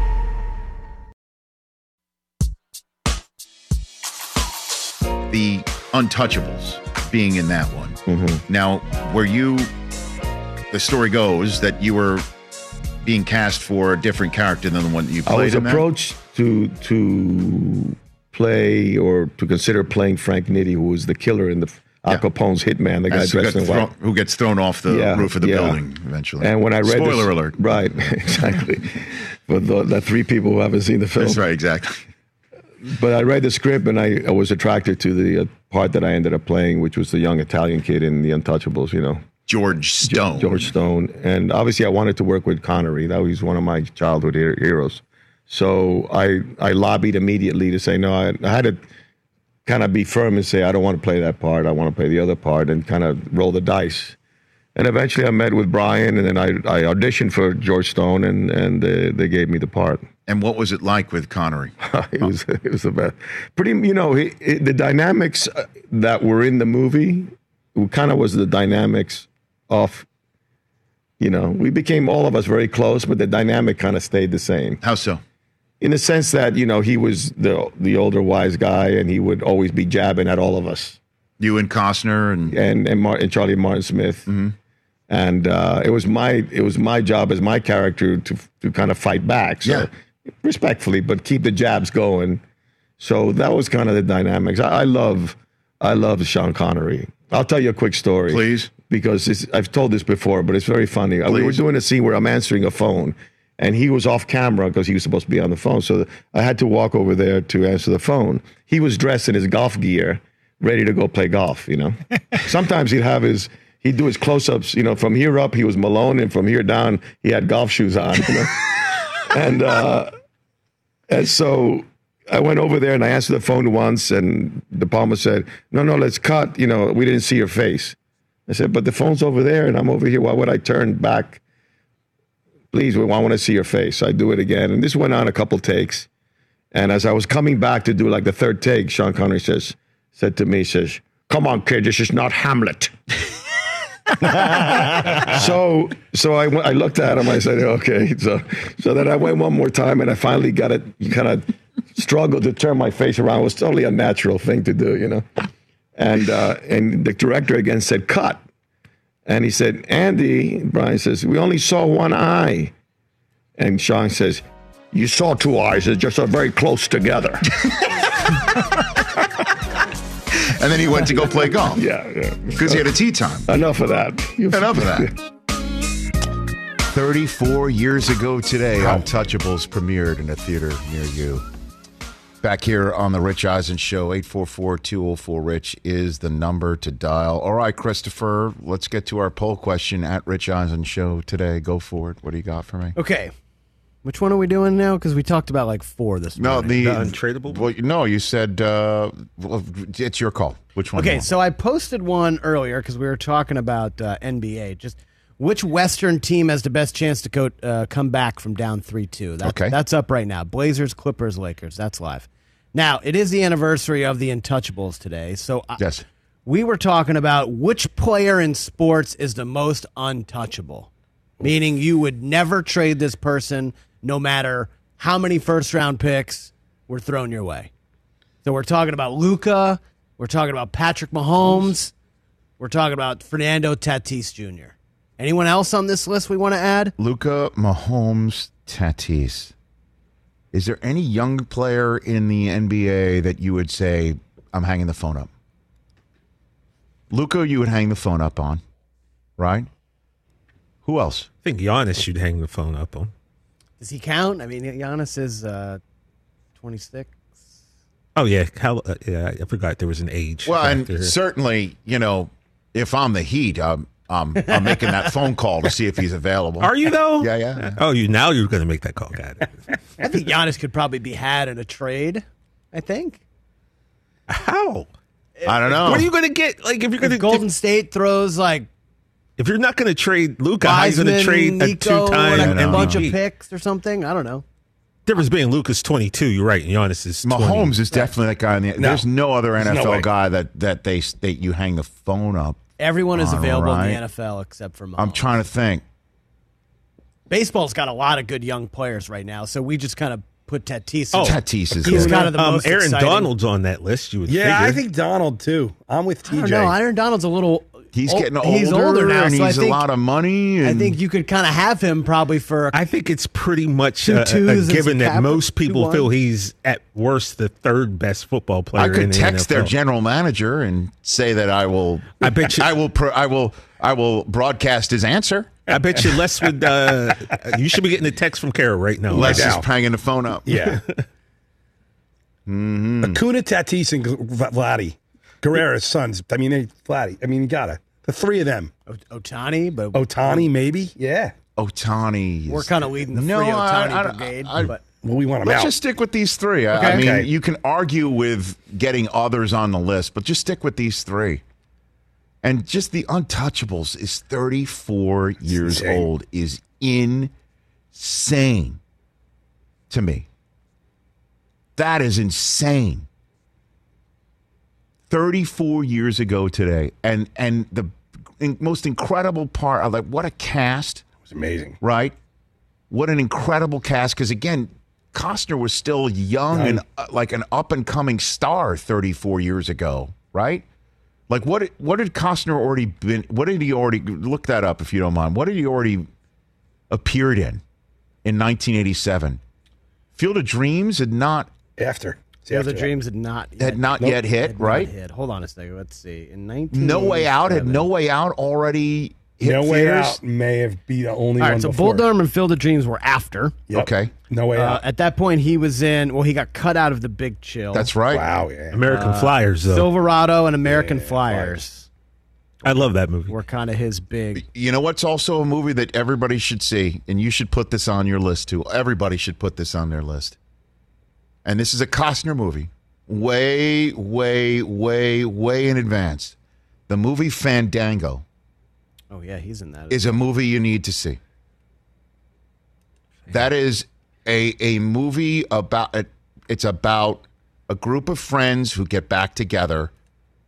The Untouchables being in that one. Mm-hmm. Now, were you? The story goes that you were being cast for a different character than the one that you I played. was in that? approached to to play or to consider playing Frank Nitti, who was the killer in the Al Capone's hitman, the guy As dressed in white. thrown, who gets thrown off the Yeah, roof of the yeah. building eventually. And when I read spoiler this, alert, right, (laughs) exactly, for the, the three people who haven't seen the film, that's right, exactly. But I read the script and I, I was attracted to the uh, part that I ended up playing, which was the young Italian kid in The Untouchables. You know, George Stone. George Stone, and obviously I wanted to work with Connery. That was one of my childhood her- heroes. So I I lobbied immediately to say no. I, I had to kind of be firm and say I don't want to play that part. I want to play the other part, and kind of roll the dice. And eventually I met with Brian, and then I, I auditioned for George Stone, and and uh, they gave me the part. And what was it like with Connery? (laughs) it was it was the best. Pretty, you know, it, the dynamics uh, that were in the movie kind of was the dynamics of. You know, we became all of us very close, but the dynamic kind of stayed the same. How so? In the sense that you know he was the the older wise guy, and he would always be jabbing at all of us. You and Costner and and and, Mar- and Charlie Martin Smith. And uh, it was my it was my job as my character to to kind of fight back. So respectfully, but keep the jabs going. So that was kind of the dynamics. I, I love I love Sean Connery. I'll tell you a quick story, Please. because it's, I've told this before, but it's very funny. Uh, We were doing a scene where I'm answering a phone, and he was off camera because he was supposed to be on the phone. So I had to walk over there to answer the phone. He was dressed in his golf gear, ready to go play golf. You know, (laughs) sometimes he'd have his he'd do his close-ups. You know, from here up he was Malone, and from here down he had golf shoes on. You know, (laughs) and uh, and so I went over there and I answered the phone once, and De Palma said, "No, no, let's cut. You know, we didn't see your face." I said, "But the phone's over there, and I'm over here. Why would I turn back? Please, we want to see your face." So I do it again, and this went on a couple takes. And as I was coming back to do like the third take, Sean Connery says, said to me, says, "Come on, kid, this is not Hamlet." (laughs) (laughs) so so I, I looked at him. I said, okay. So so then I went one more time, and I finally got it. Kind of struggled to turn my face around. It was totally a natural thing to do, you know. And uh, and the director again said, cut. And he said, Andy, Brian says, we only saw one eye. And Sean says, you saw two eyes. They're just uh, very close together. (laughs) and then he went to go play (laughs) golf. yeah, yeah. Because he had a tee time. Enough of that. Enough of that. (laughs) 34 years ago today, Untouchables premiered in a theater near you. Back here on the Rich Eisen Show, 844 204 Rich is the number to dial. All right, Christopher, let's get to our poll question at Rich Eisen Show today. Go for it. What do you got for me? Okay. Which one are we doing now? Because we talked about like four this No, morning. the, The untradeable? Well, no, you said uh, well, it's your call. Which one? Okay, so I posted one earlier because we were talking about uh, NBA. Just which Western team has the best chance to go, uh, come back from down 3 2? That, Okay. That's up right now. Blazers, Clippers, Lakers. That's live. Now, it is the anniversary of the Untouchables today. So I, yes. we were talking about which player in sports is the most untouchable, meaning you would never trade this person no matter how many first round picks were thrown your way. So we're talking about Luka, we're talking about Patrick Mahomes, we're talking about Fernando Tatis Jr. Anyone else on this list we want to add? Luka Mahomes Tatis. Is there any young player in the NBA that you would say, I'm hanging the phone up? Luka, you would hang the phone up on, right? Who else? I think Giannis should hang the phone up on. Does he count? I mean, Giannis is uh, 26. Oh yeah, how, uh, yeah. I forgot there was an age. Well, and factor here. certainly, you know, if I'm the Heat, I'm, I'm, I'm making that phone call to see if he's available. are you though? Yeah, yeah. Oh, you now you're going to make that call. Got it. I think Giannis could probably be had in a trade. I think. How? I don't know. What are you going to get? Like if you're going If to Golden State throws like if you're not going to trade Luka, how are you going to Wiseman, trade a two-time like a know. bunch of picks or something. I don't know. Difference being Luka's 22. You're right. And Giannis is 20. Mahomes is definitely that guy in the. There's no other There's no NFL way. guy that that they that you hang the phone up. Everyone is All available right. in the NFL except for Mahomes. I'm trying to think. Baseball's got a lot of good young players right now, so we just kind of put Tatis. Oh, Tatis is He's kind of the um, most Aaron exciting. Donald's on that list. You would Yeah, I think Donald too. I'm with I TJ. don't know. Aaron Donald's a little. He's getting older, He's older now, and so he's think, a lot of money. And I think you could kind of have him probably for. A, I think it's pretty much Two a, a- a twos and given that cap- most people two feel he's at worst the third best football player. I could the text their general manager and say that I will. I bet you- (laughs) I will. Pro, I will. I will broadcast his answer. I bet you Les would. Uh, you should be getting a text from Kara right now. Les is now. hanging the phone up. Yeah. (laughs) Mm-hmm. Acuna, Tatis, and Vladdy. Guerrero's sons. I mean, they, Vladdy. I mean, you gotta. The three of them. Ohtani, but Ohtani, maybe. Yeah. Ohtani. we're kind of leading the No, free I- Ohtani I- brigade. I- but Well, we want them Let's out. just stick with these three. I, I Okay. mean, Okay. you can argue with getting others on the list, but just stick with these three. And just the Untouchables is 34 years insane. old is insane to me. That is insane. 34 years ago today. And and the most incredible part, I like what a cast It was amazing. right? What an incredible cast! Because again, Costner was still young and uh, like an up and coming star 34 years ago, right? Like what? What did Costner already been? What did he already look that up if you don't mind? What did he already appeared in in 1987? Field of Dreams had not After. It's the after of that. Dreams had not had not yet hit, had not right? hit. Hold on a second. Let's see. In 19 No Way Out had No Way Out already hit No Way theaters? Out may have be the only All one right, so before. Bull Durham and Field of Dreams were after. Yep. Okay. No Way Uh, Out. at that point, he was in. Well, he got cut out of the Big Chill. That's right. Wow, yeah. American Uh, Flyers, though. Silverado and American Flyers I love that movie. were kind of his big. You know what's also a movie that everybody should see, and you should put this on your list too. Everybody should put this on their list. And this is a Costner movie, way, way, way, way in advance. The movie Fandango Oh yeah, he's in that. is a movie you need to see. That is a a movie about it, it's about a group of friends who get back together,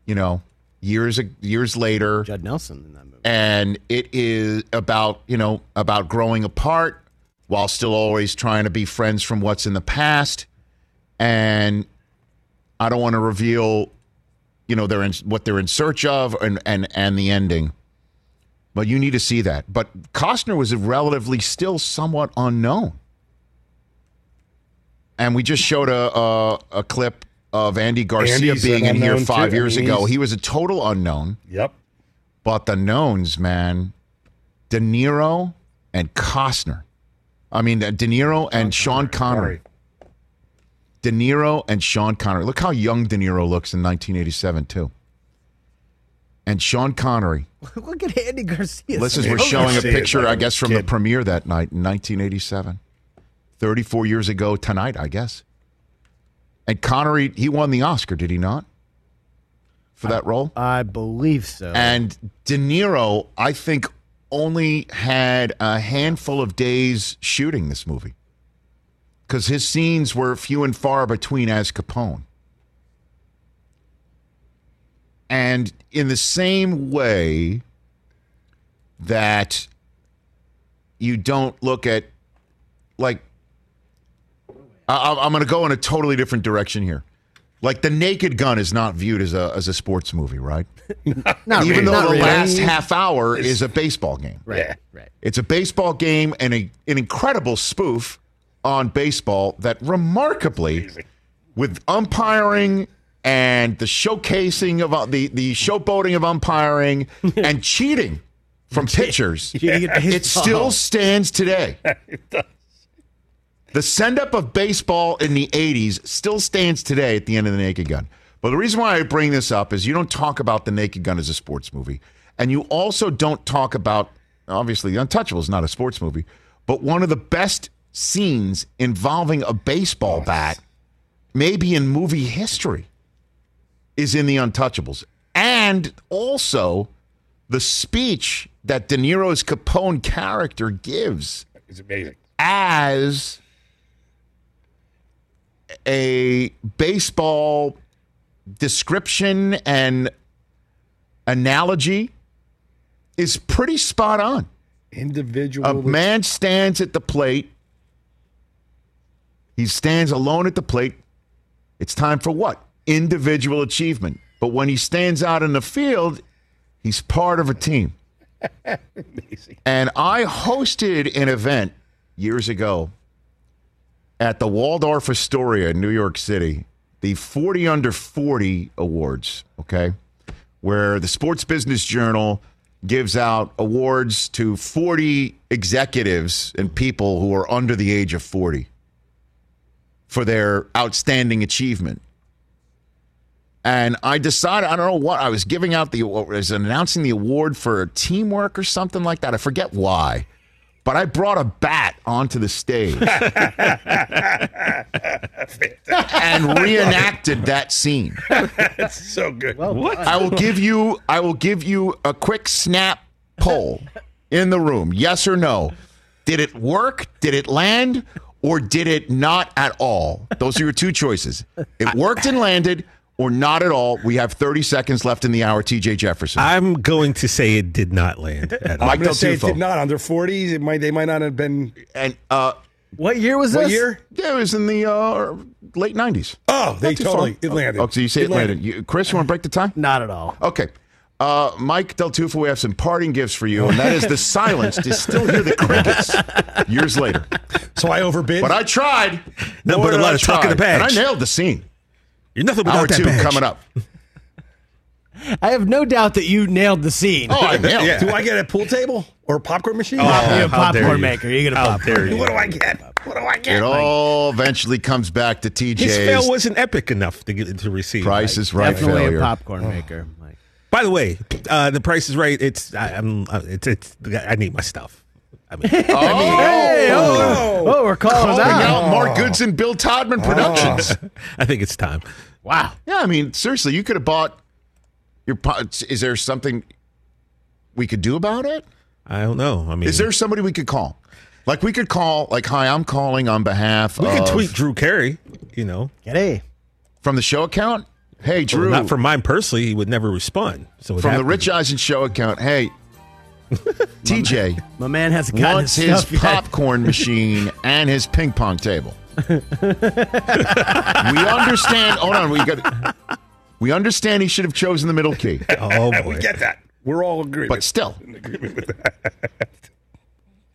you know, years years later Judd Nelson in that movie. and it is about you know about growing apart while still always trying to be friends from what's in the past and i don't want to reveal you know they're in what they're in search of and and and the ending but you need to see that but costner was relatively still somewhat unknown and we just showed a a, a clip of andy garcia Andy's being an in here five too. I years mean, ago he was a total unknown Yep. but the knowns, man, De Niro and Costner. I mean, De Niro and Sean Connery. De Niro and Sean Connery. Look how young De Niro looks in 1987, too. And Sean Connery. (laughs) Look at Andy Garcia. Listen, So we're showing a picture, I guess, from the premiere that night in 1987. 34 years ago tonight, I guess. And Connery, he won the Oscar, did he not? For that role? I believe so. And De Niro, I think, only had a handful of days shooting this movie because his scenes were few and far between as Capone. And in the same way that you don't look at, like, I, I'm going to go in a totally different direction here. Like the Naked Gun is not viewed as a as a sports movie, right? (laughs) Not Even really, though not the really. last half hour is a baseball game. Right. Yeah. Right. It's a baseball game and a, an incredible spoof on baseball that remarkably, with umpiring and the showcasing of uh, the the showboating of umpiring (laughs) and cheating from pitchers, (laughs) it still stands today. (laughs) The send up of baseball in the 80s still stands today at the end of the Naked Gun. But the reason why I bring this up is you don't talk about the Naked Gun as a sports movie. And you also don't talk about, obviously, The Untouchable is not a sports movie, but one of the best scenes involving a baseball bat, maybe in movie history, is in The Untouchables. And also the speech that De Niro's Capone character gives is amazing. as a baseball description and analogy is pretty spot on. Individual. A man stands at the plate. He stands alone at the plate. It's time for what? Individual achievement. But when he stands out in the field, he's part of a team. (laughs) And I hosted an event years ago at the Waldorf Astoria in New York City, the 40 under 40 awards, okay? Where the Sports Business Journal gives out awards to 40 executives and people who are under the age of 40 for their outstanding achievement. And I decided, I don't know what, I was giving out the, I was announcing the award for teamwork or something like that. I forget why. But I brought a bat onto the stage (laughs) and reenacted that scene. That's so good. I will give you I will give you a quick snap poll in the room. Yes or no? Did it work? Did it land? Or did it not at all? Those are your two choices. It worked and landed, or not at all. We have 30 seconds left in the hour. TJ Jefferson. I'm going to say it did not land. At all. I'm Mike going to say Del it did not. Under 40s, it might, they might not have been. and uh, What year was What this? year? Yeah, it was in the uh, late '90s. Oh, they Not too totally far. it landed. Oh, so you say it, landed. You, Chris, you want to break the tie? Not at all. Okay. Uh, Mike Del Tufo, we have some parting gifts for you, and that is the (laughs) silence to still hear the crickets years later. So I overbid. But I tried. No, but a lot I of talk in the try. And I nailed the scene. You're nothing Hour without that two badge. coming up. I have no doubt that you nailed the scene. Oh, I nailed Yeah. Do I get a pool table or a popcorn machine? you get a how dare popcorn you. maker. You get a How popcorn. dare you. What do I get? What do I get? It all eventually comes back to TJ. His fail wasn't epic enough to get to receive. Price Like, is right Definitely failure. a popcorn maker. Mike. By the way, uh, the price is right. It's I, I'm uh, it's it's I need my stuff. I mean, (laughs) Oh, Hey, oh, oh, we're calling calling out. out Mark Goodson, Bill Todman Productions. (laughs) I think it's time. Wow. Yeah, I mean, seriously, you could have bought your. Is there something we could do about it? I don't know. I mean, Is there somebody we could call? Like we could call, like, hi, I'm calling on behalf of we of could tweet Drew Carey. You know, Get a. from the show account. Hey, Drew, not from mine personally. He would never respond. So it from the happened. Rich Eisen show account. Hey, (laughs) TJ My man hasn't gotten wants his, his stuff yet. popcorn (laughs) machine and his ping pong table. we understand. Hold on, we got. We understand he should have chosen the middle key, (laughs) Oh boy, We get that. We're all agreed. but still, in agreement with that.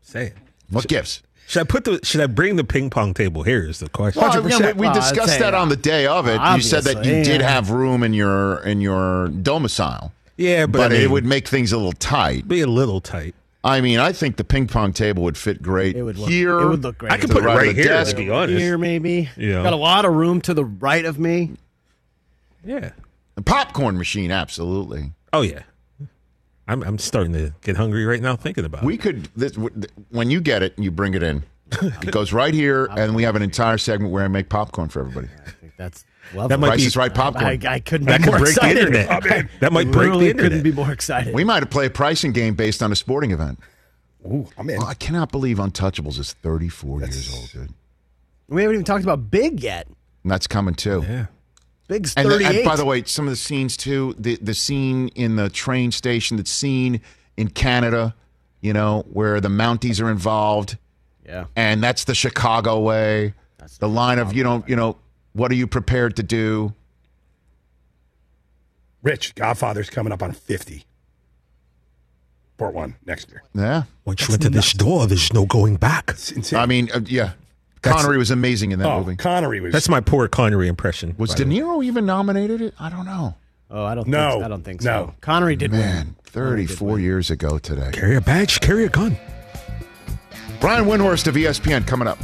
say it. what gifts? Should I put the? Should I bring the ping pong table here? Is the question. Well, again, we, we discussed say, that on the day of it. You said that you obviously, did have room in your in your domicile, yeah, but, but I mean, it would make things a little tight. be a little tight. I mean, I think the ping pong table would fit great It would look, here. It would look great. I could put it right of right here. desk. To be honest, here, maybe. Yeah. Got a lot of room to the right of me. yeah. The popcorn machine, absolutely. Oh yeah. I'm I'm starting to get hungry right now thinking about We it. could this, when you get it, and you bring it in. (laughs) It goes right here, and we have an entire segment where I make popcorn for everybody. I think that's lovely. That might Price be- is right popcorn. I, I couldn't That be could more break the excited. internet. That might break the internet. couldn't be more excited. we might play a pricing game based on a sporting event. Ooh, I'm in. Well, I cannot believe Untouchables is 34 years old, dude. We haven't even talked about Big yet. And that's coming too. Yeah. Big's And, the- and by the way, some of the scenes too, the the scene in the train station, the scene in Canada, you know, where the Mounties are involved, yeah. and that's the Chicago way. the line of you know, you know, what are you prepared to do? Rich, Godfather's coming up on 50. Port one next year. Yeah, Once you enter this door, there's no going back. I mean, uh, yeah, That's- Connery was amazing in that oh, movie. Connery was. That's my poor Connery impression. Was De the way. Niro even nominated? It? I don't know. Oh, I don't No. think I don't think so. No. so. Connery did Man, win. 34 years ago today. Carry a badge, carry a gun. Brian Windhorst of ESPN coming up.